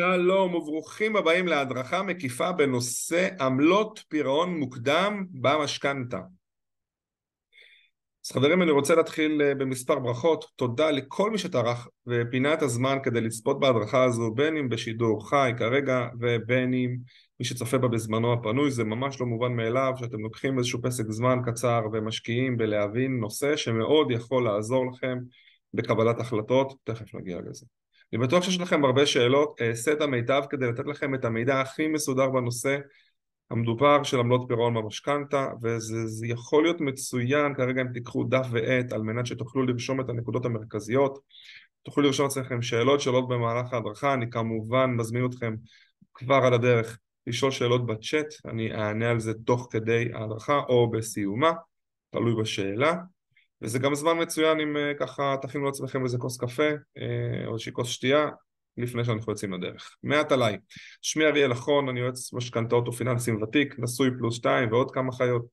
שלום וברוכים הבאים להדרכה מקיפה בנושא עמלות פירעון מוקדם במשכנתה. אז חברים אני רוצה להתחיל אה, במספר ברכות, תודה לכל מי שטרח ופינה את הזמן כדי לצפות בהדרכה הזו בין אם בשידור חי כרגע ובין אם מי שצופה בה בזמנו הפנוי זה ממש לא מובן מאליו שאתם לוקחים איזשהו פסק זמן קצר ומשקיעים בלהבין נושא שמאוד יכול לעזור לכם בקבלת החלטות, תכף נגיע לזה. אני בטוח שיש לכם הרבה שאלות, אעשה את המיטב כדי לתת לכם את המידע הכי מסודר בנושא המדובר של עמלות פירעון במשכנתה וזה יכול להיות מצוין כרגע אם תיקחו דף ועט על מנת שתוכלו לרשום את הנקודות המרכזיות. תוכלו לרשום אצלכם שאלות שאלות במהלך ההדרכה. אני כמובן מזמין אתכם כבר על הדרך לשאול שאלות בצ'אט. אני אענה על זה תוך כדי ההדרכה או בסיומה תלוי בשאלה וזה גם זמן מצוין אם אה, ככה תכינו לעצמכם איזה כוס קפה אה, או איזושהי כוס שתייה לפני שאנחנו יוצאים לדרך. מעט עליי, שמי אריאל אחרון, אני יועץ משכנתאות ופיננסים ותיק, נשוי פלוס שתיים ועוד כמה חיות.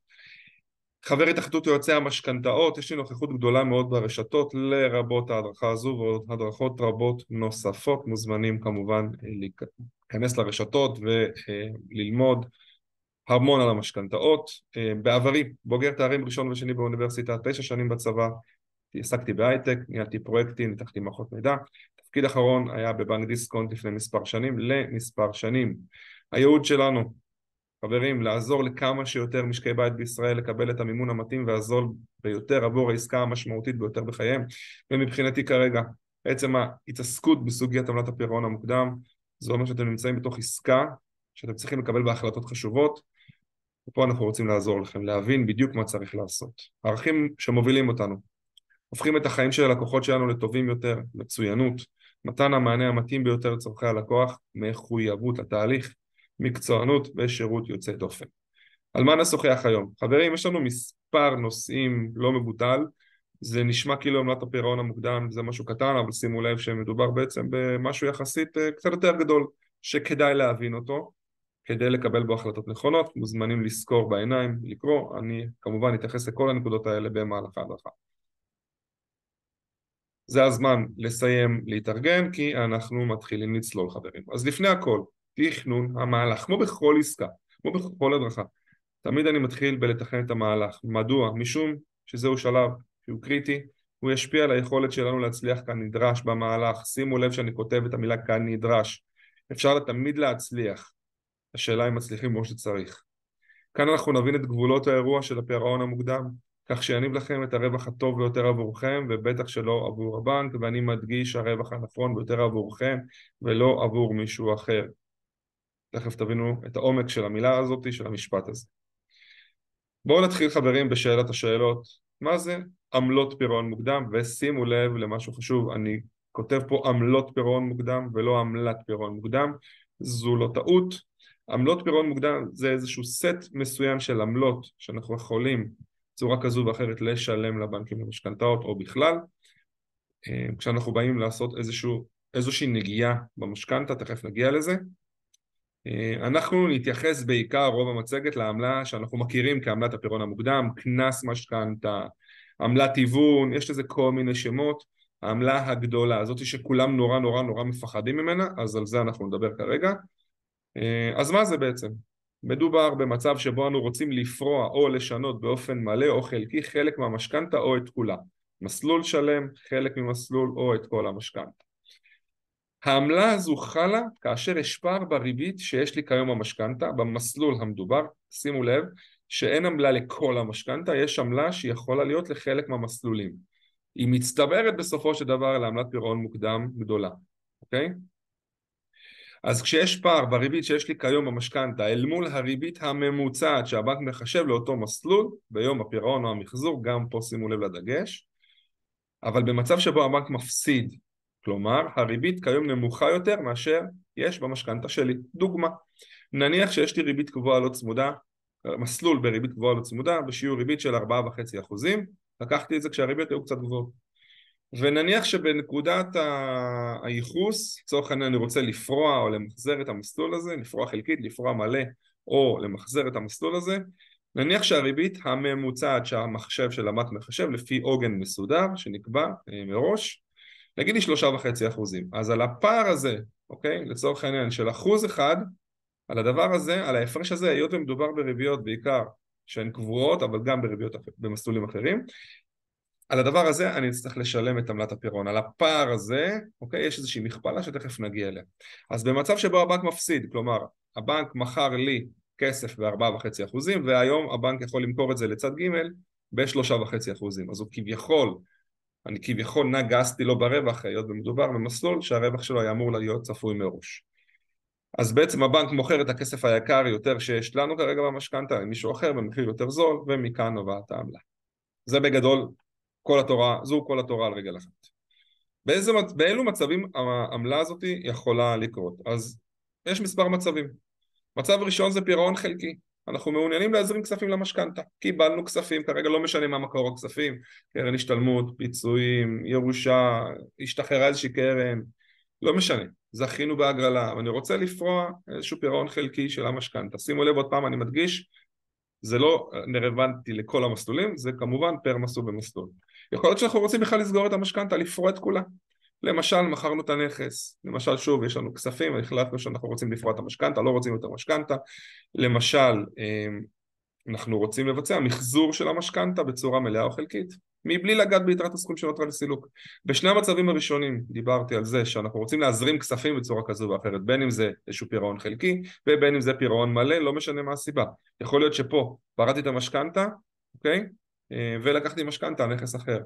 חבר התאחדות יועצי המשכנתאות, יש לי נוכחות גדולה מאוד ברשתות לרבות ההדרכה הזו ועוד הדרכות רבות נוספות, מוזמנים כמובן אה, להיכנס לרשתות וללמוד המון על המשכנתאות. אה, בעברי, בוגר תארים ראשון ושני באוניברסיטה, תשע שנים בצבא, עסקתי בהייטק, ניהלתי פרויקטים, ניתחתי מערכות מידע. תפקיד אחרון היה בבנק דיסקונט לפני מספר שנים, למספר שנים. הייעוד שלנו, חברים, לעזור לכמה שיותר משקי בית בישראל לקבל את המימון המתאים והזול ביותר עבור העסקה המשמעותית ביותר בחייהם, ומבחינתי כרגע, עצם ההתעסקות בסוגיית עמלת הפירעון המוקדם, זה אומר שאתם נמצאים בתוך עסקה שאתם צריכים לקבל בה החלטות חשובות ופה אנחנו רוצים לעזור לכם, להבין בדיוק מה צריך לעשות. הערכים שמובילים אותנו, הופכים את החיים של הלקוחות שלנו לטובים יותר, מצוינות, מתן המענה המתאים ביותר לצורכי הלקוח, מחויבות לתהליך, מקצוענות ושירות יוצא דופן. על מה נשוחח היום? חברים, יש לנו מספר נושאים לא מבוטל, זה נשמע כאילו עמלת הפירעון המוקדם זה משהו קטן, אבל שימו לב שמדובר בעצם במשהו יחסית אה, קצת יותר גדול, שכדאי להבין אותו, כדי לקבל בו החלטות נכונות, מוזמנים לזכור בעיניים, לקרוא, אני כמובן אתייחס לכל הנקודות האלה במהלך ההדרכה. זה הזמן לסיים להתארגן כי אנחנו מתחילים לצלול חברים. אז לפני הכל, תכנון המהלך, כמו בכל עסקה, כמו בכל הדרכה, תמיד אני מתחיל בלתכנן את המהלך. מדוע? משום שזהו שלב שהוא קריטי, הוא ישפיע על היכולת שלנו להצליח כנדרש במהלך. שימו לב שאני כותב את המילה כנדרש. אפשר תמיד להצליח, השאלה אם מצליחים כמו שצריך. כאן אנחנו נבין את גבולות האירוע של הפירעון המוקדם, כך שיניב לכם את הרווח הטוב ביותר עבורכם, ובטח שלא עבור הבנק, ואני מדגיש הרווח הנכון ביותר עבורכם, ולא עבור מישהו אחר. תכף תבינו את העומק של המילה הזאת, של המשפט הזה. בואו נתחיל חברים בשאלת השאלות. מה זה עמלות פירעון מוקדם? ושימו לב למשהו חשוב, אני כותב פה עמלות פירעון מוקדם ולא עמלת פירעון מוקדם, זו לא טעות, עמלות פירעון מוקדם זה איזשהו סט מסוים של עמלות שאנחנו יכולים בצורה כזו ואחרת לשלם לבנקים למשכנתאות או בכלל. אה, כשאנחנו באים לעשות איזשהו, איזושהי נגיעה במשכנתה, תכף נגיע לזה. אה, אנחנו נתייחס בעיקר רוב המצגת לעמלה שאנחנו מכירים כעמלת הפירעון המוקדם, קנס משכנתה, עמלת היוון, יש לזה כל מיני שמות. העמלה הגדולה, הזאת שכולם נורא נורא נורא מפחדים ממנה, אז על זה אנחנו נדבר כרגע אז מה זה בעצם? מדובר במצב שבו אנו רוצים לפרוע או לשנות באופן מלא או חלקי חלק מהמשכנתה או את כולה. מסלול שלם, חלק ממסלול או את כל המשכנתה. העמלה הזו חלה כאשר יש פער בריבית שיש לי כיום במשכנתה, במסלול המדובר, שימו לב שאין עמלה לכל המשכנתה, יש עמלה שיכולה להיות לחלק מהמסלולים. היא מצטברת בסופו של דבר לעמלת פירעון מוקדם גדולה, אוקיי? אז כשיש פער בריבית שיש לי כיום במשכנתה אל מול הריבית הממוצעת שהבנק מחשב לאותו מסלול ביום הפירעון או המחזור, גם פה שימו לב לדגש, אבל במצב שבו הבנק מפסיד, כלומר הריבית כיום נמוכה יותר מאשר יש במשכנתה שלי. דוגמה, נניח שיש לי ריבית קבועה לא צמודה, מסלול בריבית קבועה לא צמודה בשיעור ריבית של 4.5%, לקחתי את זה כשהריבית היו קצת גבוהות ונניח שבנקודת הייחוס, לצורך העניין אני רוצה לפרוע או למחזר את המסלול הזה, לפרוע חלקית, לפרוע מלא או למחזר את המסלול הזה, נניח שהריבית הממוצעת שהמחשב של המט מחשב לפי עוגן מסודר שנקבע אה, מראש, נגיד היא שלושה וחצי אחוזים, אז על הפער הזה, אוקיי? לצורך העניין של אחוז אחד על הדבר הזה, על ההפרש הזה, היות ומדובר בריביות בעיקר שהן קבועות, אבל גם בריביות במסלולים אחרים, על הדבר הזה אני אצטרך לשלם את עמלת הפירעון. על הפער הזה, אוקיי, יש איזושהי מכפלה שתכף נגיע אליה. אז במצב שבו הבנק מפסיד, כלומר, הבנק מכר לי כסף ב-4.5% והיום הבנק יכול למכור את זה לצד ג' ב-3.5%. אז הוא כביכול, אני כביכול נגסתי לו ברווח, היות ומדובר במסלול שהרווח שלו היה אמור להיות צפוי מראש. אז בעצם הבנק מוכר את הכסף היקר יותר שיש לנו כרגע במשכנתה למישהו אחר במחיר יותר זול ומכאן נובעת העמלה. זה בגדול כל התורה, זו כל התורה על רגל אחת. באיזה, באילו מצבים העמלה הזאת יכולה לקרות? אז יש מספר מצבים. מצב ראשון זה פירעון חלקי. אנחנו מעוניינים להזרים כספים למשכנתה. קיבלנו כספים, כרגע לא משנה מה מקור הכספים, קרן השתלמות, פיצויים, ירושה, השתחררה איזושהי קרן, לא משנה. זכינו בהגרלה, ואני רוצה לפרוע איזשהו פירעון חלקי של המשכנתה. שימו לב עוד פעם, אני מדגיש, זה לא רלוונטי לכל המסלולים, זה כמובן פר מסלול במסלול. יכול להיות שאנחנו רוצים בכלל לסגור את המשכנתה, לפרוע את כולה. למשל, מכרנו את הנכס, למשל, שוב, יש לנו כספים, החלטנו שאנחנו רוצים לפרוע את המשכנתה, לא רוצים יותר משכנתה. למשל, אמ, אנחנו רוצים לבצע מחזור של המשכנתה בצורה מלאה או חלקית, מבלי לגעת ביתרת הסכום שנותרה לסילוק. בשני המצבים הראשונים דיברתי על זה שאנחנו רוצים להזרים כספים בצורה כזו ואחרת, בין אם זה איזשהו פירעון חלקי ובין אם זה פירעון מלא, לא משנה מה הסיבה. יכול להיות שפה פרעתי את המשכנתה, אוקיי? אה, ולקחתי משכנתה על נכס אחר.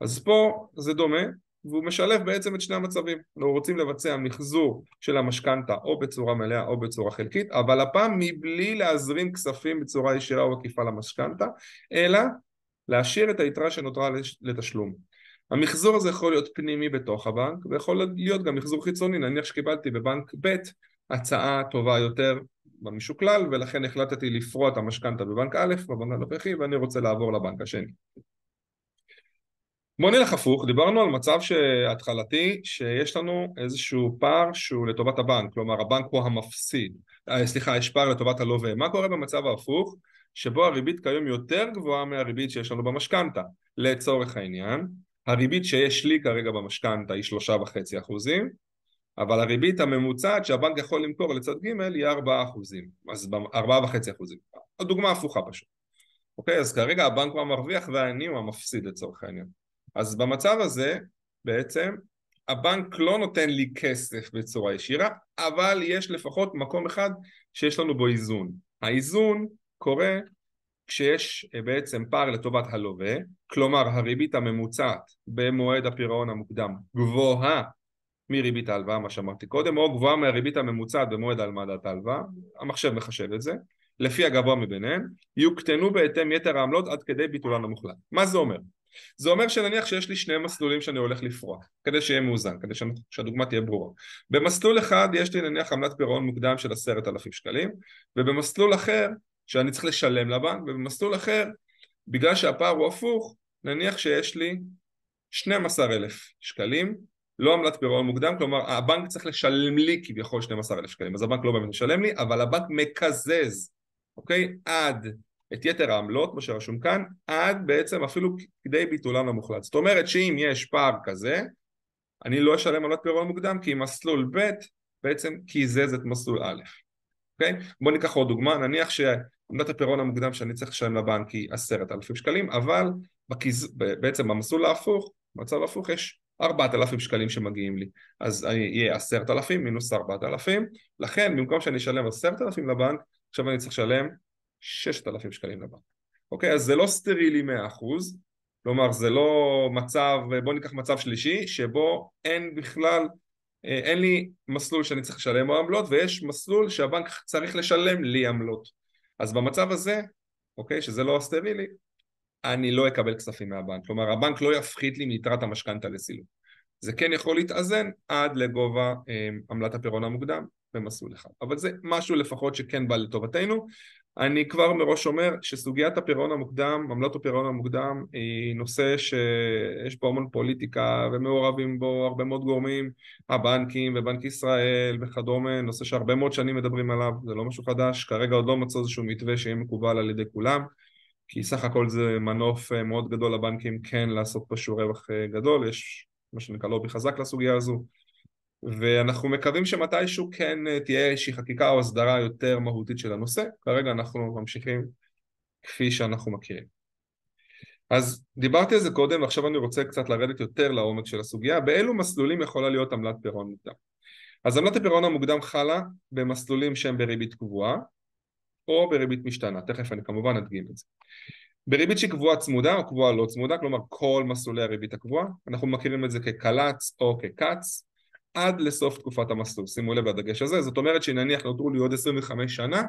אז פה זה דומה, והוא משלב בעצם את שני המצבים. אנחנו רוצים לבצע מחזור של המשכנתה או בצורה מלאה או בצורה חלקית, אבל הפעם מבלי להזרים כספים בצורה ישירה או עקיפה למשכנתה, אלא להשאיר את היתרה שנותרה לתשלום. המחזור הזה יכול להיות פנימי בתוך הבנק ויכול להיות גם מחזור חיצוני, נניח שקיבלתי בבנק ב' הצעה טובה יותר במשוקלל ולכן החלטתי לפרוע את המשכנתה בבנק א', בבנק הנוכחי ואני רוצה לעבור לבנק השני. בוא נלך הפוך, דיברנו על מצב התחלתי שיש לנו איזשהו פער שהוא לטובת הבנק, כלומר הבנק הוא המפסיד, אה, סליחה, יש פער לטובת הלווה, מה קורה במצב ההפוך? שבו הריבית כיום יותר גבוהה מהריבית שיש לנו במשכנתה. לצורך העניין, הריבית שיש לי כרגע במשכנתה היא שלושה וחצי אחוזים, אבל הריבית הממוצעת שהבנק יכול למכור לצד ג' היא ארבעה אחוזים, אז ארבעה וחצי אחוזים. הדוגמה הפוכה פשוט. אוקיי, אז כרגע הבנק הוא המרוויח ואני הוא המפסיד לצורך העניין. אז במצב הזה בעצם הבנק לא נותן לי כסף בצורה ישירה, אבל יש לפחות מקום אחד שיש לנו בו איזון. האיזון קורה כשיש אה, בעצם פער לטובת הלווה, כלומר הריבית הממוצעת במועד הפירעון המוקדם גבוהה מריבית ההלוואה, מה שאמרתי קודם, או גבוהה מהריבית הממוצעת במועד העמדת ההלוואה, המחשב מחשב את זה, לפי הגבוה מביניהם, יוקטנו בהתאם יתר העמלות עד כדי ביטולן המוחלט. מה זה אומר? זה אומר שנניח שיש לי שני מסלולים שאני הולך לפרוע, כדי שיהיה מאוזן, כדי שהדוגמה תהיה ברורה. במסלול אחד יש לי נניח עמלת פירעון מוקדם של עשרת אלפים שקלים, ובמסלול אחר שאני צריך לשלם לבנק, ובמסלול אחר, בגלל שהפער הוא הפוך, נניח שיש לי 12,000 שקלים, לא עמלת פירעון מוקדם, כלומר הבנק צריך לשלם לי כביכול 12,000 שקלים, אז הבנק לא באמת משלם לי, אבל הבנק מקזז, אוקיי? עד את יתר העמלות, מה שרשום כאן, עד בעצם אפילו כדי ביטולן המוחלט. זאת אומרת שאם יש פער כזה, אני לא אשלם עמלת פירעון מוקדם, כי מסלול ב' בעצם קיזז את מסלול א'. אוקיי? בואו ניקח עוד דוגמה, נניח שעמדת הפירעון המוקדם שאני צריך לשלם לבנק היא עשרת אלפים שקלים, אבל בקיז... בעצם במסלול ההפוך, במצב ההפוך יש ארבעת אלפים שקלים שמגיעים לי, אז יהיה עשרת אלפים מינוס ארבעת אלפים, לכן במקום שאני אשלם עשרת אלפים לבנק, עכשיו אני צריך לשלם ששת אלפים שקלים לבנק. אוקיי, אז זה לא סטרילי מאה אחוז, כלומר זה לא מצב, בואו ניקח מצב שלישי, שבו אין בכלל אה, אין לי מסלול שאני צריך לשלם או עמלות ויש מסלול שהבנק צריך לשלם לי עמלות. אז במצב הזה, אוקיי, שזה לא סטרילי, אני לא אקבל כספים מהבנק. כלומר הבנק לא יפחית לי מיתרת המשכנתה לסילוק. זה כן יכול להתאזן עד לגובה אה, עמלת הפירעון המוקדם במסלול אחד. אבל זה משהו לפחות שכן בא לטובתנו. אני כבר מראש אומר שסוגיית הפירעון המוקדם, עמלות הפירעון המוקדם היא נושא שיש בו המון פוליטיקה ומעורבים בו הרבה מאוד גורמים, הבנקים ובנק ישראל וכדומה, נושא שהרבה מאוד שנים מדברים עליו, זה לא משהו חדש, כרגע עוד לא מצאו איזשהו מתווה שיהיה מקובל על ידי כולם, כי סך הכל זה מנוף מאוד גדול לבנקים כן לעשות פה שיעור רווח גדול, יש מה שנקרא לובי חזק לסוגיה הזו ואנחנו מקווים שמתישהו כן תהיה איזושהי חקיקה או הסדרה יותר מהותית של הנושא, כרגע אנחנו ממשיכים כפי שאנחנו מכירים. אז דיברתי על זה קודם ועכשיו אני רוצה קצת לרדת יותר לעומק של הסוגיה, באילו מסלולים יכולה להיות עמלת פירעון מוקדם. אז עמלת הפירעון המוקדם חלה במסלולים שהם בריבית קבועה או בריבית משתנה, תכף אני כמובן אדגים את זה. בריבית שהיא קבועה צמודה או קבועה לא צמודה, כלומר כל מסלולי הריבית הקבועה, אנחנו מכירים את זה כקל"צ או כק"צ, עד לסוף תקופת המסלול, שימו לב לדגש הזה, זאת אומרת שנניח נותרו לי עוד 25 שנה,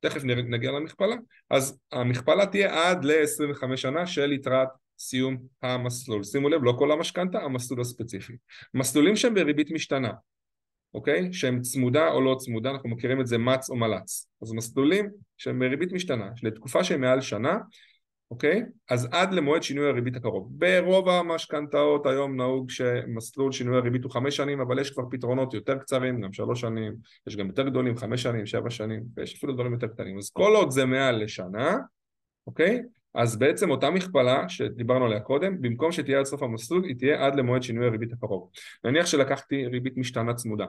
תכף נגיע למכפלה, אז המכפלה תהיה עד ל-25 שנה של יתרת סיום המסלול. שימו לב, לא כל המשכנתה, המסלול הספציפי. מסלולים שהם בריבית משתנה, אוקיי? שהם צמודה או לא צמודה, אנחנו מכירים את זה מץ או מלץ. אז מסלולים שהם בריבית משתנה, לתקופה שהם מעל שנה, אוקיי? אז עד למועד שינוי הריבית הקרוב. ברוב המשכנתאות היום נהוג שמסלול שינוי הריבית הוא חמש שנים, אבל יש כבר פתרונות יותר קצרים, גם שלוש שנים, יש גם יותר גדולים, חמש שנים, שבע שנים, ויש אפילו דברים יותר קטנים. אז כל עוד זה מעל לשנה, אוקיי? אז בעצם אותה מכפלה שדיברנו עליה קודם, במקום שתהיה עד סוף המסלול, היא תהיה עד למועד שינוי הריבית הקרוב. נניח שלקחתי ריבית משתנה צמודה.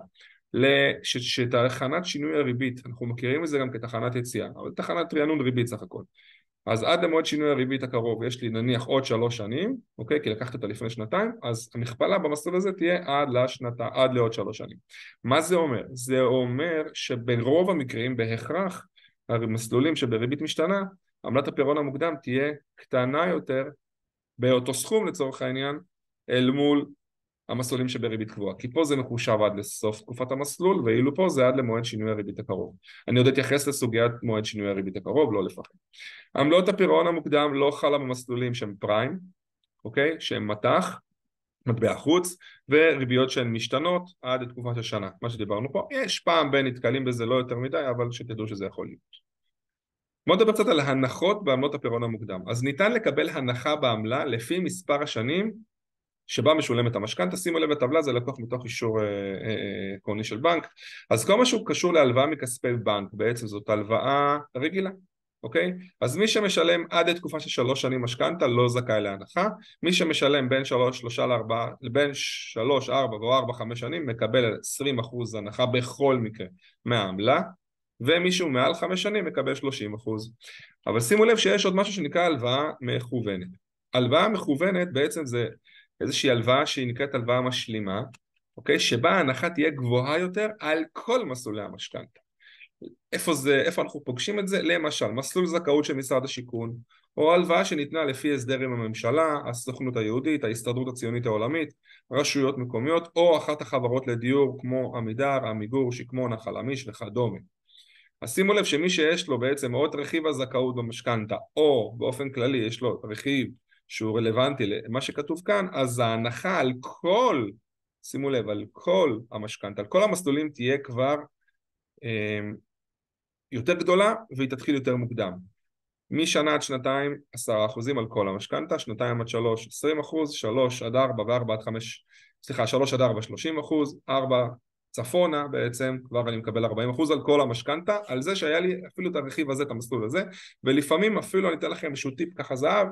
שתחנת שינוי הריבית, אנחנו מכירים את זה גם כתחנת יציאה, אבל תחנת רענון ריבית סך הכל. אז עד למועד שינוי הריבית הקרוב יש לי נניח עוד שלוש שנים, אוקיי? כי לקחת אותה לפני שנתיים, אז המכפלה במסלול הזה תהיה עד לשנתה, עד לעוד שלוש שנים. מה זה אומר? זה אומר שברוב המקרים בהכרח המסלולים שבריבית משתנה, עמלת הפירעון המוקדם תהיה קטנה יותר באותו סכום לצורך העניין אל מול המסלולים שבריבית קבועה. כי פה זה מחושב עד לסוף תקופת המסלול ואילו פה זה עד למועד שינוי הריבית הקרוב. אני עוד אתייחס לסוגיית מועד שינוי הריבית הקרוב לא לפחד. עמלות הפירעון המוקדם לא חלה במסלולים שהם פריים אוקיי? שהם מטח מטבע חוץ וריביות שהן משתנות עד לתקופת השנה. מה שדיברנו פה יש פעם בין נתקלים בזה לא יותר מדי אבל שתדעו שזה יכול להיות בואו נדבר קצת על הנחות בעמלות הפירעון המוקדם. אז ניתן לקבל הנחה בעמלה לפי מספר השנים שבה משולמת המשכנתה, שימו לב לטבלה זה לקוח מתוך אישור עקרוני אה, אה, של בנק, אז כל מה שהוא קשור להלוואה מכספי בנק, בעצם זאת הלוואה רגילה, אוקיי? אז מי שמשלם עד לתקופה של שלוש שנים משכנתה לא זכאי להנחה, מי שמשלם בין שלוש, שלושה לארבעה, בין שלוש, ארבע או ארבע, חמש שנים מקבל עשרים אחוז הנחה בכל מקרה מהעמלה, ומישהו מעל חמש שנים מקבל שלושים אחוז. אבל שימו לב שיש עוד משהו שנקרא הלוואה מכוונת. הלוואה מכוונת בעצם זה איזושהי הלוואה שהיא נקראת הלוואה משלימה, אוקיי? שבה ההנחה תהיה גבוהה יותר על כל מסלולי המשכנתה. איפה זה, איפה אנחנו פוגשים את זה? למשל, מסלול זכאות של משרד השיכון, או הלוואה שניתנה לפי הסדר עם הממשלה, הסוכנות היהודית, ההסתדרות הציונית העולמית, רשויות מקומיות, או אחת החברות לדיור כמו עמידר, עמיגור, שקמונה, חלמיש וכדומה. אז שימו לב שמי שיש לו בעצם או את רכיב הזכאות במשכנתה, או באופן כללי יש לו רכיב שהוא רלוונטי למה שכתוב כאן, אז ההנחה על כל, שימו לב, על כל המשכנתה, על כל המסלולים תהיה כבר אה, יותר גדולה והיא תתחיל יותר מוקדם. משנה עד שנתיים עשרה אחוזים על כל המשכנתה, שנתיים עד שלוש עשרים אחוז, שלוש עד ארבע וארבע עד חמש, סליחה, שלוש עד ארבע שלושים אחוז, ארבע צפונה בעצם כבר אני מקבל 40% על כל המשכנתה, על זה שהיה לי אפילו את הרכיב הזה, את המסלול הזה, ולפעמים אפילו אני אתן לכם איזשהו טיפ ככה זהב,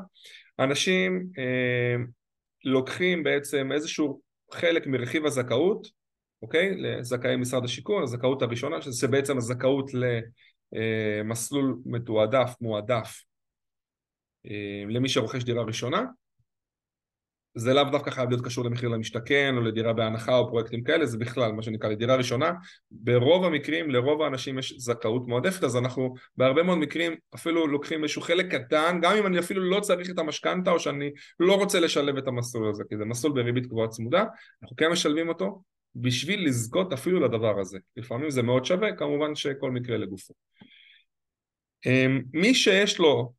אנשים אה, לוקחים בעצם איזשהו חלק מרכיב הזכאות, אוקיי? לזכאי משרד השיכון, הזכאות הראשונה, שזה בעצם הזכאות למסלול מתועדף, מועדף, אה, למי שרוכש דירה ראשונה, זה לאו דווקא חייב להיות קשור למחיר למשתכן או לדירה בהנחה או פרויקטים כאלה, זה בכלל מה שנקרא לדירה ראשונה. ברוב המקרים, לרוב האנשים יש זכאות מועדפת, אז אנחנו בהרבה מאוד מקרים אפילו לוקחים איזשהו חלק קטן, גם אם אני אפילו לא צריך את המשכנתה או שאני לא רוצה לשלב את המסלול הזה, כי זה מסלול בריבית גבוהה צמודה, אנחנו כן משלבים אותו בשביל לזכות אפילו לדבר הזה. לפעמים זה מאוד שווה, כמובן שכל מקרה לגופו. אמ, מי שיש לו,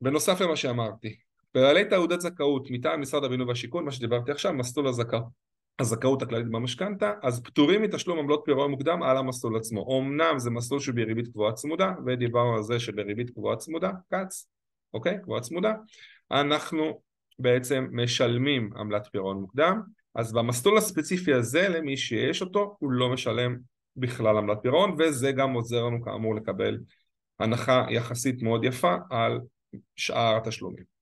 בנוסף למה שאמרתי, בעלי תעודת זכאות מטעם משרד הבינוי והשיכון, מה שדיברתי עכשיו, מסלול הזכאות, הזכאות הכללית במשכנתה, אז פטורים מתשלום עמלות פירעון מוקדם על המסלול עצמו. אמנם זה מסלול שבריבית קבועה צמודה, ודיברנו על זה שבריבית קבועה צמודה, קץ, אוקיי? קבועה צמודה, אנחנו בעצם משלמים עמלת פירעון מוקדם, אז במסלול הספציפי הזה, למי שיש אותו, הוא לא משלם בכלל עמלת פירעון, וזה גם עוזר לנו כאמור לקבל הנחה יחסית מאוד יפה על שאר התשלומים.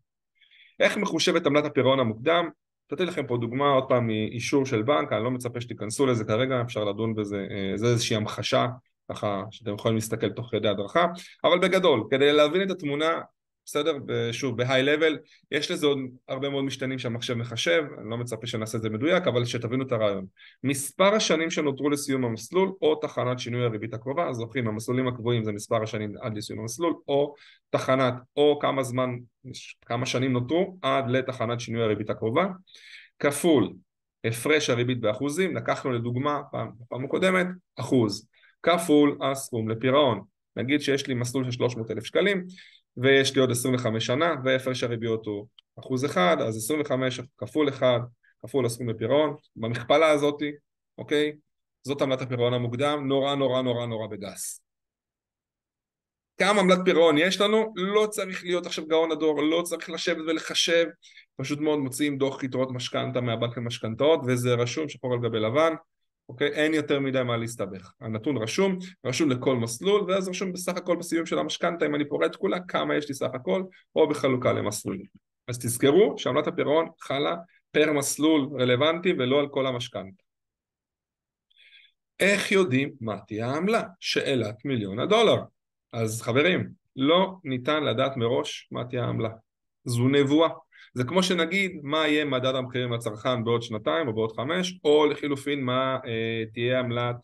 איך מחושבת עמלת הפירעון המוקדם? נתתי לכם פה דוגמה עוד פעם מאישור של בנק, אני לא מצפה שתיכנסו לזה כרגע, אפשר לדון בזה, זה איזושהי המחשה ככה שאתם יכולים להסתכל תוך כדי הדרכה, אבל בגדול, כדי להבין את התמונה בסדר? שוב, בהיי לבל, יש לזה עוד הרבה מאוד משתנים שהמחשב מחשב, אני לא מצפה שנעשה את זה מדויק, אבל שתבינו את הרעיון. מספר השנים שנותרו לסיום המסלול, או תחנת שינוי הריבית הקרובה, אז זוכרים, המסלולים הקבועים זה מספר השנים עד לסיום המסלול, או תחנת, או כמה זמן, כמה שנים נותרו עד לתחנת שינוי הריבית הקרובה, כפול הפרש הריבית באחוזים, לקחנו לדוגמה, פעם, פעם הקודמת, אחוז, כפול הסכום לפירעון. נגיד שיש לי מסלול של 300 אלף שקלים, ויש לי עוד 25 שנה, והפרש הריביות הוא אחוז אחד, אז 25 כפול אחד, כפול הסכום לפירעון, במכפלה הזאתי, אוקיי? זאת עמלת הפירעון המוקדם, נורא נורא נורא נורא בגס. כמה עמלת פירעון יש לנו? לא צריך להיות עכשיו גאון הדור, לא צריך לשבת ולחשב, פשוט מאוד מוציאים דוח יתרות משכנתה מהבנק למשכנתאות, וזה רשום שחור על גבי לבן, אוקיי? אין יותר מדי מה להסתבך. הנתון רשום, רשום לכל מסלול, ואז רשום בסך הכל בסיום של המשכנתה, אם אני פורט כולה, כמה יש לי סך הכל, או בחלוקה למסלולים. אז תזכרו שעמלת הפירעון חלה פר מסלול רלוונטי ולא על כל המשכנתה. איך יודעים מה תהיה העמלה? שאלת מיליון הדולר. אז חברים, לא ניתן לדעת מראש מה תהיה העמלה. זו נבואה. זה כמו שנגיד מה יהיה מדד המחירים לצרכן בעוד שנתיים או בעוד חמש, או לחילופין מה אה, תהיה עמלת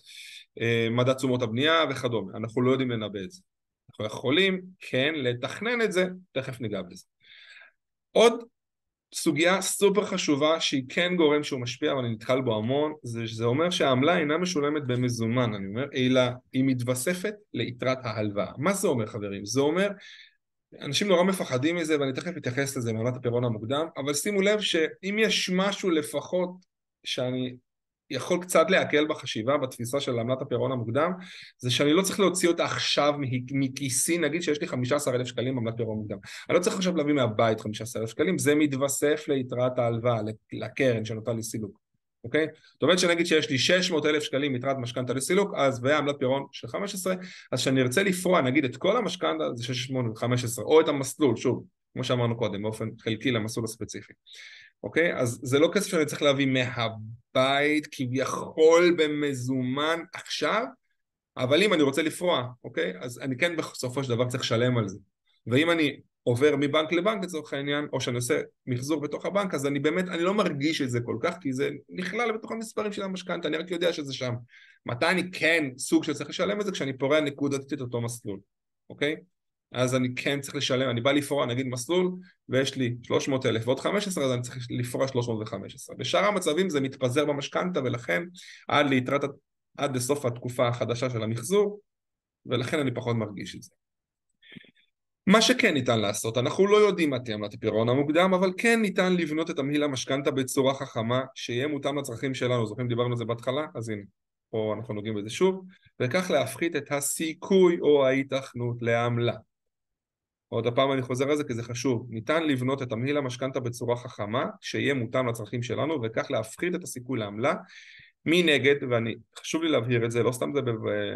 אה, מדד תשומות הבנייה וכדומה. אנחנו לא יודעים לנבא את זה. אנחנו יכולים כן לתכנן את זה, תכף ניגע בזה. עוד סוגיה סופר חשובה שהיא כן גורם שהוא משפיע ואני נתקל בו המון זה שזה אומר שהעמלה אינה משולמת במזומן אני אומר אלא היא מתווספת ליתרת ההלוואה מה זה אומר חברים? זה אומר אנשים נורא מפחדים מזה ואני תכף אתייחס לזה מעמלת הפירעון המוקדם אבל שימו לב שאם יש משהו לפחות שאני יכול קצת להקל בחשיבה בתפיסה של עמלת הפירעון המוקדם זה שאני לא צריך להוציא אותה עכשיו מכיסי נגיד שיש לי 15,000 שקלים עמלת פירעון מוקדם. אני לא צריך עכשיו להביא מהבית 15,000 שקלים זה מתווסף ליתרת ההלוואה לקרן שנוטה לי סילוק אוקיי? זאת אומרת שנגיד שיש לי 600 אלף שקלים יתרת משכנתה לסילוק, אז ועמלת פירעון של 15, אז כשאני ארצה לפרוע נגיד את כל המשכנתה זה 615, או את המסלול, שוב, כמו שאמרנו קודם, באופן חלקי למסלול הספציפי. אוקיי? אז זה לא כסף שאני צריך להביא מהבית כביכול במזומן עכשיו, אבל אם אני רוצה לפרוע, אוקיי? אז אני כן בסופו של דבר צריך לשלם על זה. ואם אני עובר מבנק לבנק לצורך העניין, או שאני עושה מחזור בתוך הבנק, אז אני באמת, אני לא מרגיש את זה כל כך, כי זה נכלל בתוך המספרים של המשכנתה, אני רק יודע שזה שם. מתי אני כן סוג שצריך לשלם את זה? כשאני פורע נקודתית את אותו מסלול, אוקיי? אז אני כן צריך לשלם, אני בא לפרוע נגיד מסלול ויש לי 300 אלף ועוד 15 אז אני צריך לפרוע 315. בשאר המצבים זה מתפזר במשכנתה ולכן עד ליתרת, עד לסוף התקופה החדשה של המחזור ולכן אני פחות מרגיש את זה. מה שכן ניתן לעשות, אנחנו לא יודעים מה תהיה עמלת הפירעון המוקדם, אבל כן ניתן לבנות את תמהיל המשכנתה בצורה חכמה, שיהיה מותאם לצרכים שלנו, זוכרים דיברנו על זה בהתחלה? אז הנה, פה אנחנו נוגעים בזה שוב, וכך להפחית את הסיכוי או ההיתכנות לעמלה. עוד הפעם אני חוזר על זה כי זה חשוב, ניתן לבנות את תמהיל המשכנתה בצורה חכמה, שיהיה מותאם לצרכים שלנו, וכך להפחית את הסיכוי לעמלה. מנגד, ואני חשוב לי להבהיר את זה, לא סתם זה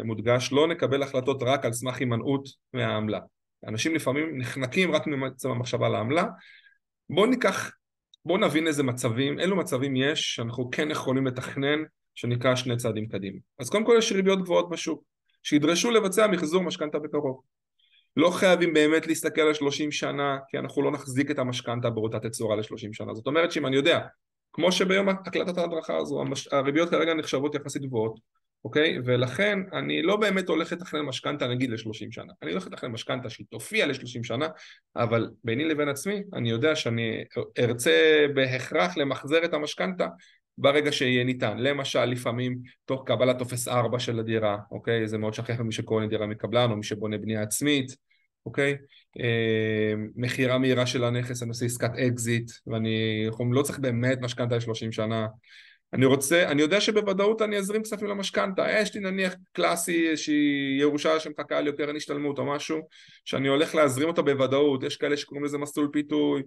מודגש, לא נקבל החלטות רק על סמך הימנעות מהעמלה. אנשים לפעמים נחנקים רק מעצם המחשבה לעמלה. בואו ניקח, בואו נבין איזה מצבים, אילו מצבים יש שאנחנו כן יכולים לתכנן שנקרא שני צעדים קדימה. אז קודם כל יש ריביות גבוהות בשוק, שידרשו לבצע מחזור משכנתה בקרוב. לא חייבים באמת להסתכל על 30 שנה, כי אנחנו לא נחזיק את המשכנתה באותה תצורה ל-30 שנה. זאת אומרת שאם אני יודע, כמו שביום הקלטת ההדרכה הזו, הריביות כרגע נחשבות יחסית גבוהות, אוקיי? ולכן אני לא באמת הולך לתכנן משכנתה נגיד ל-30 שנה. אני הולך לתכנן משכנתה שהיא תופיע ל-30 שנה, אבל ביני לבין עצמי, אני יודע שאני ארצה בהכרח למחזר את המשכנתה ברגע שיהיה ניתן. למשל, לפעמים תוך קבלת טופס 4 של הדירה, אוקיי? זה מאוד שכיח למי שקונה דירה מקבלן או מי שבונה בנייה עצמית, אוקיי? אה, מכירה מהירה של הנכס, אני עושה עסקת אקזיט, ואני לא צריך באמת משכנתה ל-30 שנה. אני רוצה, אני יודע שבוודאות אני אזרים כספים למשכנתה, יש לי נניח קלאסי איזושהי ירושה שמחכה לי לקרן השתלמות או משהו שאני הולך להזרים אותה בוודאות, יש כאלה שקוראים לזה מסלול פיתוי,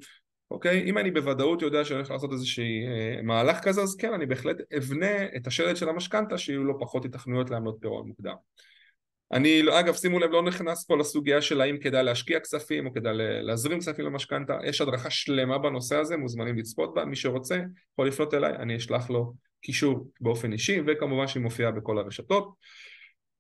אוקיי? אם אני בוודאות יודע שאני הולך לעשות איזשהי אה, מהלך כזה אז כן, אני בהחלט אבנה את השלד של המשכנתה שיהיו לו פחות התכנויות לעמלות פירעון מוקדם אני, אגב, שימו לב, לא נכנס פה לסוגיה של האם כדאי להשקיע כספים או כדאי להזרים כספים למשכנתה, יש הדרכה שלמה בנושא הזה, מוזמנים לצפות בה, מי שרוצה יכול לפנות אליי, אני אשלח לו קישור באופן אישי, וכמובן שהיא מופיעה בכל הרשתות.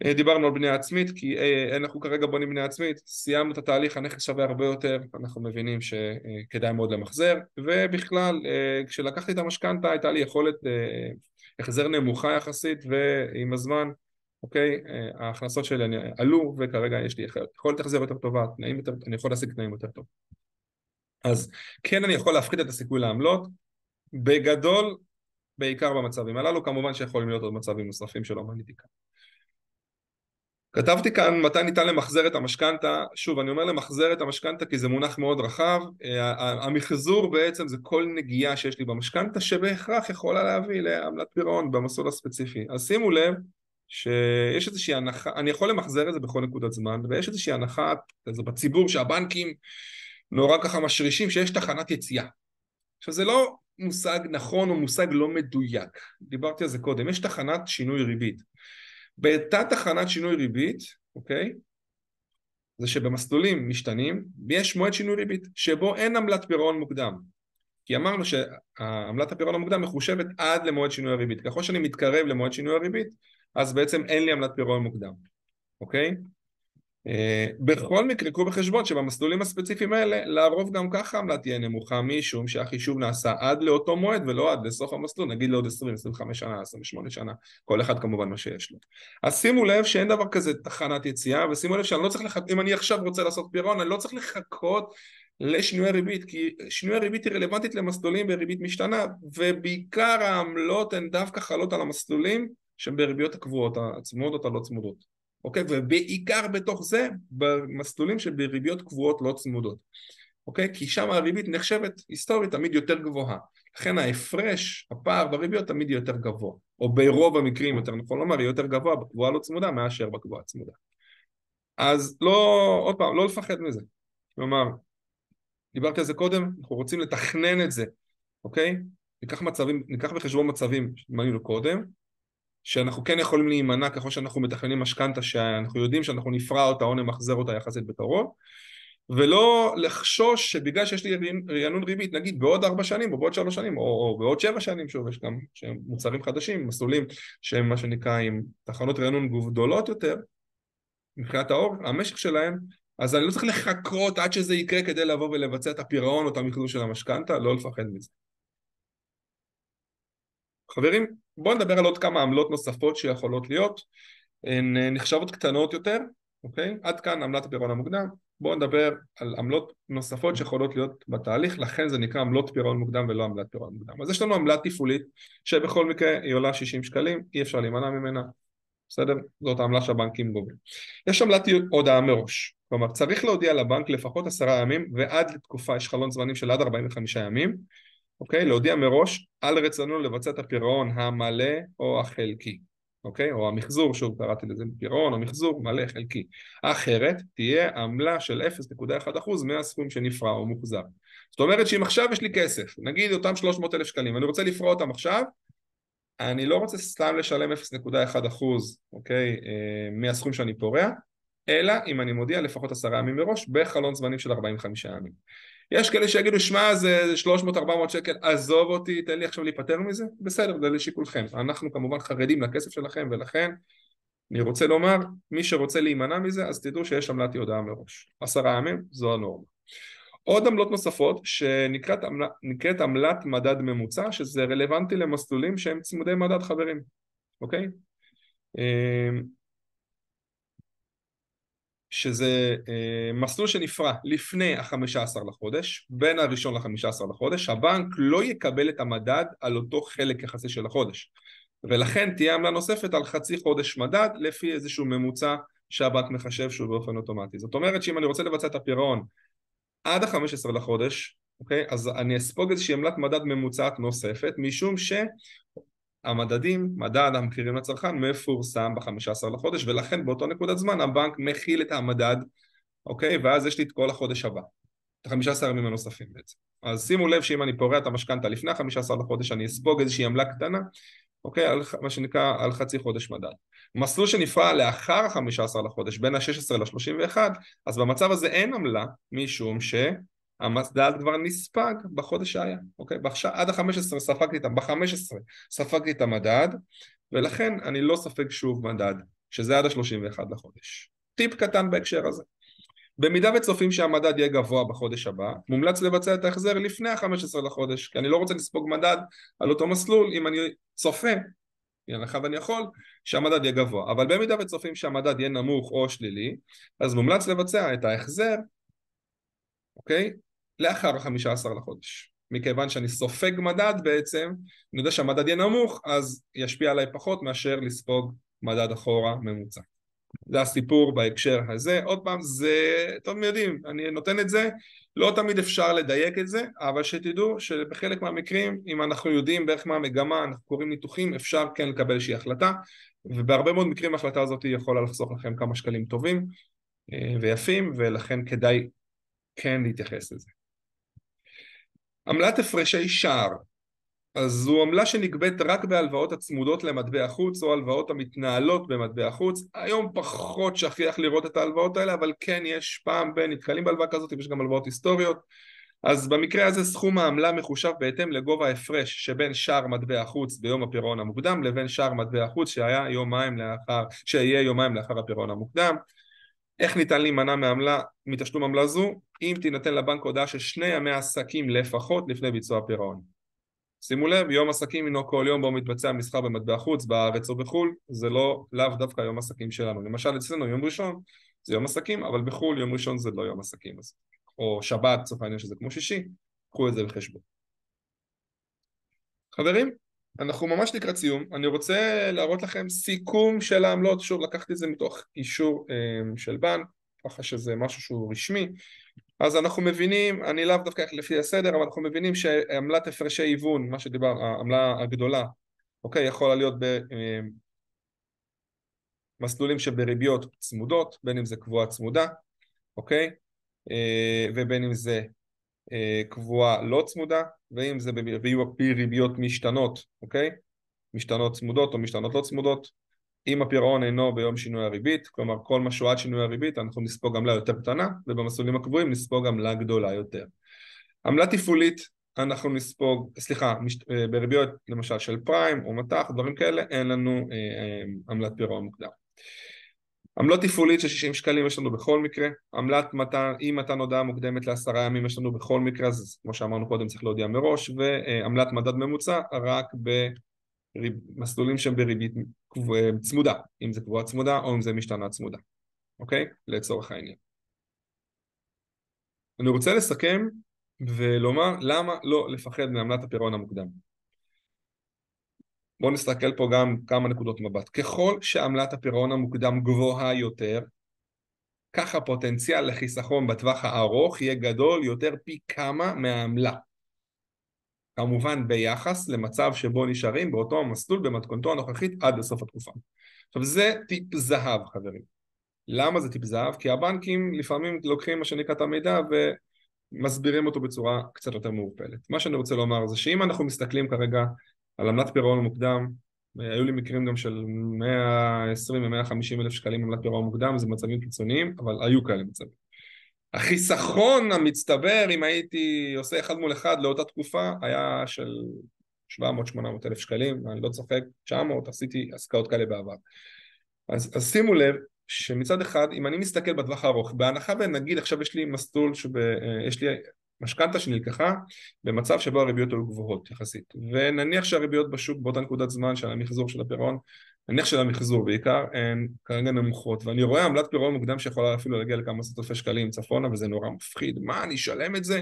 אה, דיברנו על בנייה עצמית, כי אה, אנחנו כרגע בונים בנייה עצמית, סיימנו את התהליך, הנכס שווה הרבה יותר, אנחנו מבינים שכדאי מאוד למחזר, ובכלל, אה, כשלקחתי את המשכנתה הייתה לי יכולת החזר נמוכה יחסית, ועם הזמן, אוקיי, ההכנסות שלי עלו, וכרגע יש לי יכולת החזר יותר טובה, תנאים יותר, אני יכול להשיג תנאים יותר טוב. אז כן אני יכול להפחית את הסיכוי לעמלות, בגדול, בעיקר במצבים הללו, כמובן שיכולים להיות עוד מצבים נוספים שלא מניתי כאן. כתבתי כאן מתי ניתן למחזר את המשכנתה, שוב אני אומר למחזר את המשכנתה כי זה מונח מאוד רחב, אה, המחזור בעצם זה כל נגיעה שיש לי במשכנתה שבהכרח יכולה להביא לעמלת פירעון במסלול הספציפי, אז שימו לב שיש איזושהי הנחה, אני יכול למחזר את זה בכל נקודת זמן ויש איזושהי הנחה זה בציבור שהבנקים נורא ככה משרישים שיש תחנת יציאה. עכשיו זה לא מושג נכון או מושג לא מדויק, דיברתי על זה קודם, יש תחנת שינוי ריבית. בתת תחנת שינוי ריבית, אוקיי? זה שבמסלולים משתנים יש מועד שינוי ריבית שבו אין עמלת פירעון מוקדם. כי אמרנו שעמלת הפירעון המוקדם מחושבת עד למועד שינוי הריבית. ככל שאני מתקרב למועד שינוי הריבית אז בעצם אין לי עמלת פירעון מוקדם אוקיי? אה, בכל מקרה קחו בחשבון שבמסלולים הספציפיים האלה לרוב גם ככה העמלה תהיה נמוכה משום שהחישוב נעשה עד לאותו מועד ולא עד לסוף המסלול נגיד לעוד 20, 25 שנה, 28 שנה כל אחד כמובן מה שיש לו אז שימו לב שאין דבר כזה תחנת יציאה ושימו לב שאני לא צריך לחכות אם אני עכשיו רוצה לעשות פירעון אני לא צריך לחכות לשינוי הריבית כי שינוי הריבית היא רלוונטית למסלולים בריבית משתנה ובעיקר העמלות הן דווקא חלות על המסלולים שהם בריביות הקבועות הצמודות הלא צמודות אוקיי? ובעיקר בתוך זה במסלולים שבריביות קבועות לא צמודות, אוקיי? כי שם הריבית נחשבת היסטורית תמיד יותר גבוהה, לכן ההפרש, הפער בריביות תמיד יותר גבוה, או ברוב המקרים יותר נכון לומר, יותר גבוה בקבועה לא צמודה מאשר בקבועה צמודה. אז לא, עוד פעם, לא לפחד מזה, כלומר, דיברתי על זה קודם, אנחנו רוצים לתכנן את זה, אוקיי? ניקח מצבים, ניקח בחשבון מצבים שמנינו קודם, שאנחנו כן יכולים להימנע ככל שאנחנו מתכננים משכנתה שאנחנו יודעים שאנחנו נפרע אותה או נמחזר אותה יחסית בקרוב ולא לחשוש שבגלל שיש לי רענון ריבית נגיד בעוד ארבע שנים או בעוד שלוש שנים או, או בעוד שבע שנים שוב יש גם מוצרים חדשים מסלולים שהם מה שנקרא עם תחנות רענון גדולות יותר מבחינת האור המשך שלהם אז אני לא צריך לחכות עד שזה יקרה כדי לבוא ולבצע את הפירעון או את המחזור של המשכנתה לא לפחד מזה. חברים, בואו נדבר על עוד כמה עמלות נוספות שיכולות להיות, הן אה, נחשבות קטנות יותר, אוקיי? עד כאן עמלת הפירעון המוקדם, בואו נדבר על עמלות נוספות שיכולות להיות בתהליך, לכן זה נקרא עמלות פירעון מוקדם ולא עמלת פירעון מוקדם. אז יש לנו עמלה תפעולית שבכל מקרה היא עולה 60 שקלים, אי אפשר להימנע ממנה, בסדר? זאת העמלה שהבנקים גובים. יש עמלת הודעה מראש, כלומר צריך להודיע לבנק לפחות עשרה ימים ועד לתקופה, יש חלון זמנים של עד 45 ימים אוקיי? להודיע מראש על רצונו לבצע את הפירעון המלא או החלקי, אוקיי? או המחזור, שוב קראתי לזה פירעון או מחזור מלא חלקי. אחרת תהיה עמלה של 0.1% מהסכום שנפרע או מוחזר. זאת אומרת שאם עכשיו יש לי כסף, נגיד אותם 300 אלף שקלים, אני רוצה לפרוע אותם עכשיו, אני לא רוצה סתם לשלם 0.1% אוקיי, אה, מהסכום שאני פורע, אלא אם אני מודיע לפחות עשרה ימים מראש בחלון זמנים של 45 ימים. יש כאלה שיגידו שמע זה 300-400 שקל עזוב אותי תן לי עכשיו להיפטר מזה. בסדר זה לשיקולכם. אנחנו כמובן חרדים לכסף שלכם ולכן אני רוצה לומר מי שרוצה להימנע מזה אז תדעו שיש עמלת הודעה מראש. עשרה ימים זו הנורמה. עוד עמלות נוספות שנקראת עמל, עמלת מדד ממוצע שזה רלוונטי למסלולים שהם צמודי מדד חברים. אוקיי? אמ, שזה אה, מסלול שנפרע לפני החמישה עשר לחודש, בין הראשון לחמישה עשר לחודש, הבנק לא יקבל את המדד על אותו חלק יחסי של החודש ולכן תהיה עמלה נוספת על חצי חודש מדד לפי איזשהו ממוצע שהבנק מחשב שהוא באופן אוטומטי. זאת אומרת שאם אני רוצה לבצע את הפירעון עד החמש עשרה לחודש, אוקיי? אז אני אספוג איזושהי עמלת מדד ממוצעת נוספת משום ש... המדדים, מדד המחירים לצרכן מפורסם ב-15 לחודש ולכן באותו נקודת זמן הבנק מכיל את המדד אוקיי? ואז יש לי את כל החודש הבא את ה-15 ימים הנוספים בעצם אז שימו לב שאם אני פורע את המשכנתה לפני ה-15 לחודש אני אספוג איזושהי עמלה קטנה אוקיי? על, מה שנקרא על חצי חודש מדד. מסלול שנפרע לאחר ה-15 לחודש, בין ה-16 ל-31, אז במצב הזה אין עמלה, משום שהמדד כבר נספג בחודש שהיה, אוקיי? בעכשיו, עד ה-15 ספגתי את, ב-15 ספגתי את המדד, ולכן אני לא ספג שוב מדד, שזה עד ה-31 לחודש. טיפ קטן בהקשר הזה. במידה וצופים שהמדד יהיה גבוה בחודש הבא, מומלץ לבצע את ההחזר לפני ה-15 לחודש, כי אני לא רוצה לספוג מדד על אותו מסלול אם אני צופה, בהנחה ואני יכול, שהמדד יהיה גבוה. אבל במידה וצופים שהמדד יהיה נמוך או שלילי, אז מומלץ לבצע את ההחזר, אוקיי? לאחר ה-15 לחודש. מכיוון שאני סופג מדד בעצם, אני יודע שהמדד יהיה נמוך, אז ישפיע עליי פחות מאשר לספוג מדד אחורה ממוצע. זה הסיפור בהקשר הזה. עוד פעם, זה, אתם יודעים, אני נותן את זה, לא תמיד אפשר לדייק את זה, אבל שתדעו שבחלק מהמקרים, אם אנחנו יודעים בערך מה המגמה, אנחנו קוראים ניתוחים, אפשר כן לקבל איזושהי החלטה, ובהרבה מאוד מקרים ההחלטה הזאת יכולה לחסוך לכם כמה שקלים טובים אה, ויפים, ולכן כדאי כן להתייחס לזה. עמלת הפרשי שער. אז זו עמלה שנגבית רק בהלוואות הצמודות למטבע חוץ או הלוואות המתנהלות במטבע חוץ היום פחות שכיח לראות את ההלוואות האלה אבל כן יש פעם בין נתקלים בהלוואה כזאת ויש גם הלוואות היסטוריות. אז במקרה הזה סכום העמלה מחושב בהתאם לגובה ההפרש שבין שער מטבע חוץ ביום הפירעון המוקדם לבין שער מטבע חוץ שהיה יומיים לאחר, שיהיה יומיים לאחר הפירעון המוקדם איך ניתן להימנע מעמלה, מתשלום עמלה זו? אם תינתן לבנק הודעה של שני ימי עסקים לפחות לפני ביצוע הפירעון שימו לב, יום עסקים הינו כל יום בו מתבצע מסחר במטבע חוץ בארץ או בחו"ל, זה לא לאו דווקא יום עסקים שלנו. למשל אצלנו יום ראשון זה יום עסקים, אבל בחו"ל יום ראשון זה לא יום עסקים. אז, או שבת, לצורך העניין שזה כמו שישי, קחו את זה בחשבון. חברים, אנחנו ממש לקראת סיום. אני רוצה להראות לכם סיכום של העמלות. שוב, לקחתי את זה מתוך אישור אה, של בנק, ככה שזה משהו שהוא רשמי. אז אנחנו מבינים, אני לאו דווקא לפי הסדר, אבל אנחנו מבינים שעמלת הפרשי היוון, מה שדיבר, העמלה הגדולה, אוקיי, יכולה להיות במסלולים אה, שבריביות צמודות, בין אם זה קבועה צמודה, אוקיי, אה, ובין אם זה קבועה לא צמודה, ואם זה בריביות משתנות, אוקיי, משתנות צמודות או משתנות לא צמודות, אם הפירעון אינו ביום שינוי הריבית, כלומר כל מה שהוא עד שינוי הריבית אנחנו נספוג עמלה יותר קטנה ובמסלולים הקבועים נספוג עמלה גדולה יותר. עמלה תפעולית אנחנו נספוג, סליחה, אה, בריביות למשל של פריים או מטח, דברים כאלה, אין לנו אה, אה, עמלת פירעון מוקדם. עמלות תפעולית של 60 שקלים יש לנו בכל מקרה, עמלת מתן, אי מתן הודעה מוקדמת לעשרה ימים יש לנו בכל מקרה, אז כמו שאמרנו קודם צריך להודיע מראש, ועמלת מדד ממוצע רק ב... ריב, מסלולים שהם בריבית צמודה, אם זה קבועה צמודה או אם זה משתנה צמודה, אוקיי? לצורך העניין. אני רוצה לסכם ולומר למה לא לפחד מעמלת הפירעון המוקדם. בואו נסתכל פה גם כמה נקודות מבט. ככל שעמלת הפירעון המוקדם גבוהה יותר, כך הפוטנציאל לחיסכון בטווח הארוך יהיה גדול יותר פי כמה מהעמלה. כמובן ביחס למצב שבו נשארים באותו המסלול במתכונתו הנוכחית עד לסוף התקופה. עכשיו זה טיפ זהב חברים. למה זה טיפ זהב? כי הבנקים לפעמים לוקחים מה שנקרא את המידע ומסבירים אותו בצורה קצת יותר מעורפלת. מה שאני רוצה לומר זה שאם אנחנו מסתכלים כרגע על עמלת פירעון מוקדם, היו לי מקרים גם של 120 ו-150 אלף שקלים עמלת פירעון מוקדם, זה מצבים קיצוניים, אבל היו כאלה מצבים. החיסכון המצטבר אם הייתי עושה אחד מול אחד לאותה תקופה היה של 700-800 אלף שקלים, אני לא צוחק, 900, עשיתי עסקאות כאלה בעבר. אז, אז שימו לב שמצד אחד אם אני מסתכל בטווח הארוך, בהנחה ונגיד עכשיו יש לי מסלול, שב, אה, יש לי משכנתה שנלקחה במצב שבו הריביות היו גבוהות יחסית. ונניח שהריביות בשוק באותה נקודת זמן של המחזור של הפירעון נניח של המחזור בעיקר הן כרגע נמוכות. ואני רואה עמלת פירעון מוקדם שיכולה אפילו להגיע לכמה עשרות אלפי שקלים צפונה וזה נורא מפחיד. מה אני אשלם את זה?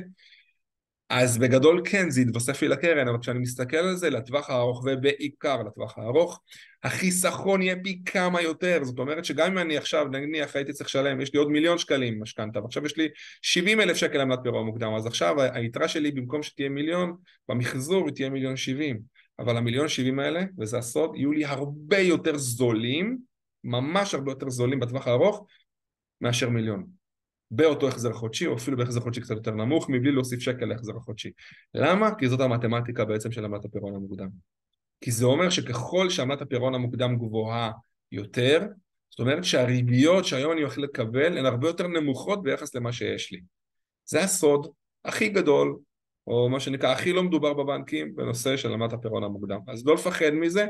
אז בגדול כן זה יתווסף לי לקרן אבל כשאני מסתכל על זה לטווח הארוך ובעיקר לטווח הארוך החיסכון יהיה פי כמה יותר. זאת אומרת שגם אם אני עכשיו נניח הייתי צריך לשלם יש לי עוד מיליון שקלים משכנתה ועכשיו יש לי 70 אלף שקל עמלת פירעון מוקדם אז עכשיו היתרה שלי במקום שתהיה מיליון במחזור היא תהיה מיליון 70 אבל המיליון 70 האלה וזה הסוד יהיו לי הרבה יותר זולים ממש הרבה יותר זולים בטווח הארוך מאשר מיליון באותו החזר חודשי או אפילו בהחזר חודשי קצת יותר נמוך מבלי להוסיף שקל להחזר החודשי. למה? כי זאת המתמטיקה בעצם של עמלת הפירעון המוקדם. כי זה אומר שככל שעמלת הפירעון המוקדם גבוהה יותר, זאת אומרת שהריביות שהיום אני הולך לקבל הן הרבה יותר נמוכות ביחס למה שיש לי. זה הסוד הכי גדול, או מה שנקרא הכי לא מדובר בבנקים בנושא של עמלת הפירעון המוקדם. אז לא לפחד מזה,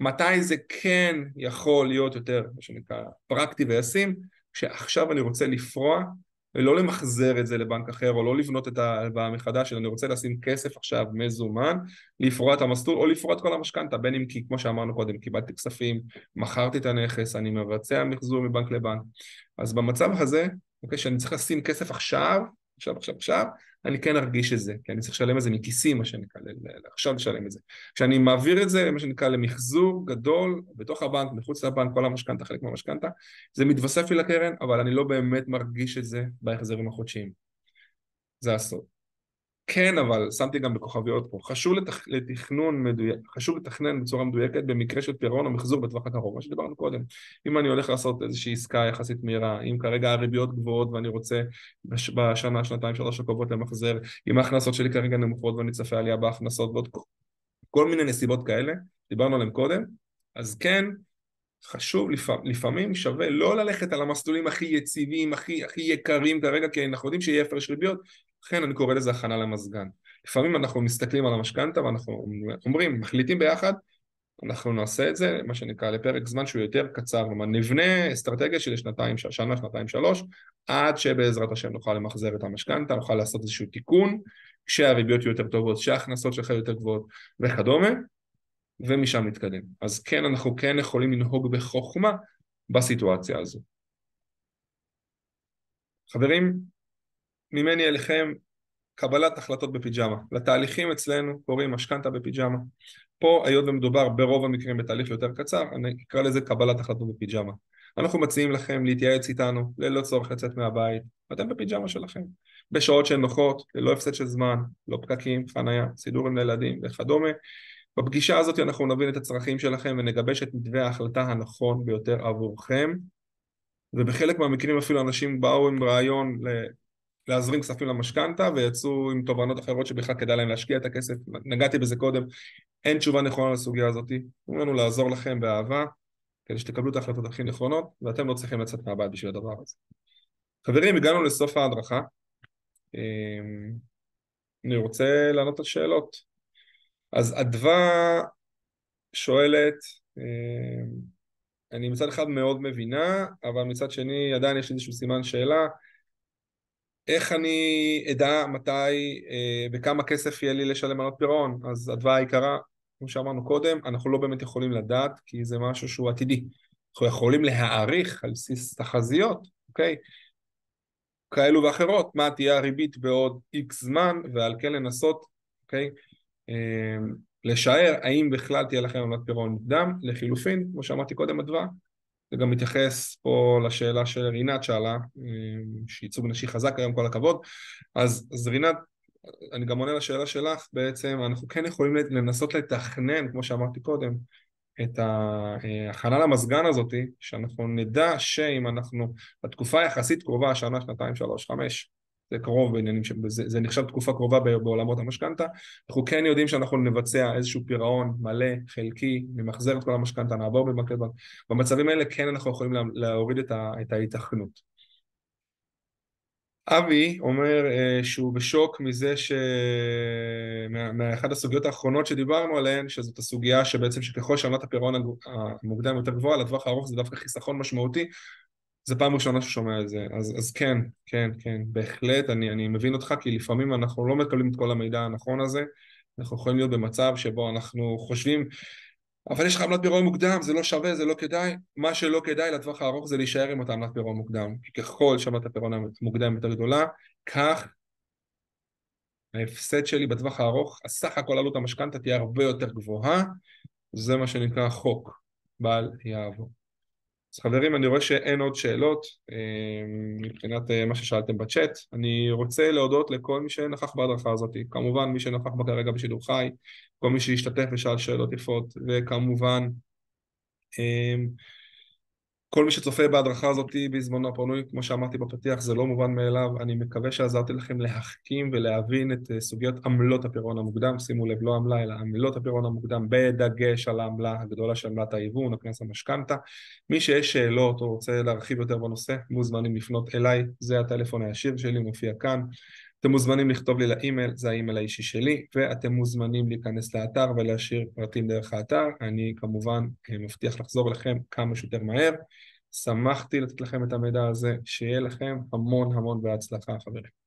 מתי זה כן יכול להיות יותר, מה שנקרא, פרקטי וישים, כשעכשיו אני רוצה לפרוע ולא למחזר את זה לבנק אחר או לא לבנות את ההלוואה מחדש, אלא אני רוצה לשים כסף עכשיו מזומן, לפרוע את המסלול או לפרוע את כל המשכנתה, בין אם כי כמו שאמרנו קודם, קיבלתי כספים, מכרתי את הנכס, אני מבצע מחזור מבנק לבנק. אז במצב הזה, אוקיי, שאני צריך לשים כסף עכשיו, עכשיו, עכשיו, עכשיו, אני כן ארגיש את זה, כי אני צריך לשלם את זה מכיסי, מה שנקרא, עכשיו לשלם את זה. כשאני מעביר את זה, מה שנקרא, למחזור גדול, בתוך הבנק, מחוץ לבנק, כל המשכנתה, חלק מהמשכנתה, זה מתווסף לי לקרן, אבל אני לא באמת מרגיש את זה בהחזרים החודשיים. זה הסוד. כן, אבל שמתי גם בכוכביות פה, חשוב לתכ... לתכנון מדויק, חשוב לתכנן בצורה מדויקת במקרה של פירעון או מחזור בטווח הקרוב, מה שדיברנו קודם. אם אני הולך לעשות איזושהי עסקה יחסית מהירה, אם כרגע הריביות גבוהות ואני רוצה בש... בשנה, שנתיים, שלוש הקרובות למחזר, אם ההכנסות שלי כרגע נמוכות ואני צופה עלייה בהכנסות ועוד כל מיני נסיבות כאלה, דיברנו עליהן קודם, אז כן, חשוב, לפעמים שווה לא ללכת על המסלולים הכי יציבים, הכי, הכי יקרים כרגע, כי אנחנו יודעים שיהיה הפרש ריביות, לכן אני קורא לזה הכנה למזגן. לפעמים אנחנו מסתכלים על המשכנתה ואנחנו אומרים, מחליטים ביחד, אנחנו נעשה את זה, מה שנקרא, לפרק זמן שהוא יותר קצר, כלומר נבנה אסטרטגיה של שנתיים, שנה, שנתיים, שלוש, עד שבעזרת השם נוכל למחזר את המשכנתה, נוכל לעשות איזשהו תיקון, כשהריביות יהיו יותר טובות, כשההכנסות שלך יותר גבוהות וכדומה, ומשם נתקדם. אז כן, אנחנו כן יכולים לנהוג בחוכמה בסיטואציה הזו. חברים, ממני אליכם קבלת החלטות בפיג'מה. לתהליכים אצלנו קוראים משכנתה בפיג'מה. פה, היות ומדובר ברוב המקרים בתהליך יותר קצר, אני אקרא לזה קבלת החלטות בפיג'מה. אנחנו מציעים לכם להתייעץ איתנו ללא צורך לצאת מהבית, ואתם בפיג'מה שלכם. בשעות שהן נוחות, ללא הפסד של זמן, לא פקקים, חניה, סידור עם ילדים וכדומה. בפגישה הזאת אנחנו נבין את הצרכים שלכם ונגבש את מתווה ההחלטה הנכון ביותר עבורכם ובחלק מהמקרים אפילו אנשים באו עם רעיון להזרים כספים למשכנתה ויצאו עם תובנות אחרות שבכלל כדאי להם להשקיע את הכסף, נגעתי בזה קודם, אין תשובה נכונה לסוגיה הזאת, אומרים לנו לעזור לכם באהבה כדי שתקבלו את ההחלטות הכי נכונות ואתם לא צריכים לצאת מהבית בשביל הדבר הזה. חברים, הגענו לסוף ההדרכה, אמ, אני רוצה לענות על שאלות. אז אדווה שואלת, אמ, אני מצד אחד מאוד מבינה, אבל מצד שני עדיין יש איזשהו סימן שאלה איך אני אדע מתי אה, וכמה כסף יהיה לי לשלם עלות פירעון? אז הדבר העיקרה, כמו שאמרנו קודם, אנחנו לא באמת יכולים לדעת כי זה משהו שהוא עתידי. אנחנו יכולים להעריך על בסיס תחזיות, אוקיי? כאלו ואחרות, מה תהיה הריבית בעוד איקס זמן ועל כן לנסות, אוקיי? אה, לשער האם בכלל תהיה לכם עמלת פירעון מוקדם, לחילופין, כמו שאמרתי קודם, אדווה, זה גם מתייחס פה לשאלה שרינת שאלה, שייצוג נשי חזק היום, כל הכבוד. אז, אז רינת, אני גם עונה לשאלה שלך, בעצם אנחנו כן יכולים לנסות לתכנן, כמו שאמרתי קודם, את ההכנה למזגן הזאת, שאנחנו נדע שאם אנחנו בתקופה יחסית קרובה, שנה, שנתיים, שלוש, חמש, זה קרוב בעניינים, זה, זה נחשב תקופה קרובה בעולמות המשכנתה, אנחנו כן יודעים שאנחנו נבצע איזשהו פירעון מלא, חלקי, נמחזר את כל המשכנתה, נעבור לבנק, במצבים האלה כן אנחנו יכולים להוריד את, ה, את ההיתכנות. אבי אומר uh, שהוא בשוק מזה ש... מאחד הסוגיות האחרונות שדיברנו עליהן, שזאת הסוגיה שבעצם שככל שעמלת הפירעון המוקדם יותר גבוהה, לטווח הארוך זה דווקא חיסכון משמעותי, זה פעם ראשונה ששומע את זה, אז, אז כן, כן, כן, בהחלט, אני, אני מבין אותך, כי לפעמים אנחנו לא מקבלים את כל המידע הנכון הזה, אנחנו יכולים להיות במצב שבו אנחנו חושבים, אבל יש לך עמלת פירעון מוקדם, זה לא שווה, זה לא כדאי, מה שלא כדאי לטווח הארוך זה להישאר עם אותה עמלת פירעון מוקדם, כי ככל שעמלת הפירעון המוקדם יותר גדולה, כך ההפסד שלי בטווח הארוך, הסך הכל עלות המשכנתה תהיה הרבה יותר גבוהה, זה מה שנקרא חוק, בל יעבור. אז חברים, אני רואה שאין עוד שאלות אה, מבחינת אה, מה ששאלתם בצ'אט. אני רוצה להודות לכל מי שנכח בהדרכה הזאת, כמובן מי שנכח בה כרגע בשידור חי, כל מי שהשתתף ושאל שאלות יפות, וכמובן אה, כל מי שצופה בהדרכה הזאת בזמנו הפנוי, כמו שאמרתי בפתיח, זה לא מובן מאליו, אני מקווה שעזרתי לכם להחכים ולהבין את אה, סוגיות עמלות הפירעון המוקדם, שימו לב, לא עמלה, אלא עמלות הפירעון המוקדם, בדגש על העמלה הגדולה של עמלת ההיוון, הקנס המשכנתה. מי שיש שאלות או רוצה להרחיב יותר בנושא, מוזמנים לפנות אליי, זה הטלפון הישיר שלי, מופיע כאן. אתם מוזמנים לכתוב לי לאימייל, זה האימייל האישי שלי, ואתם מוזמנים להיכנס לאתר ולהשאיר פרטים דרך האתר. אני כמובן אה, מבטיח לחזור אליכם כמה שיותר מהר. שמחתי לתת לכם את המידע הזה, שיהיה לכם המון המון בהצלחה חברים.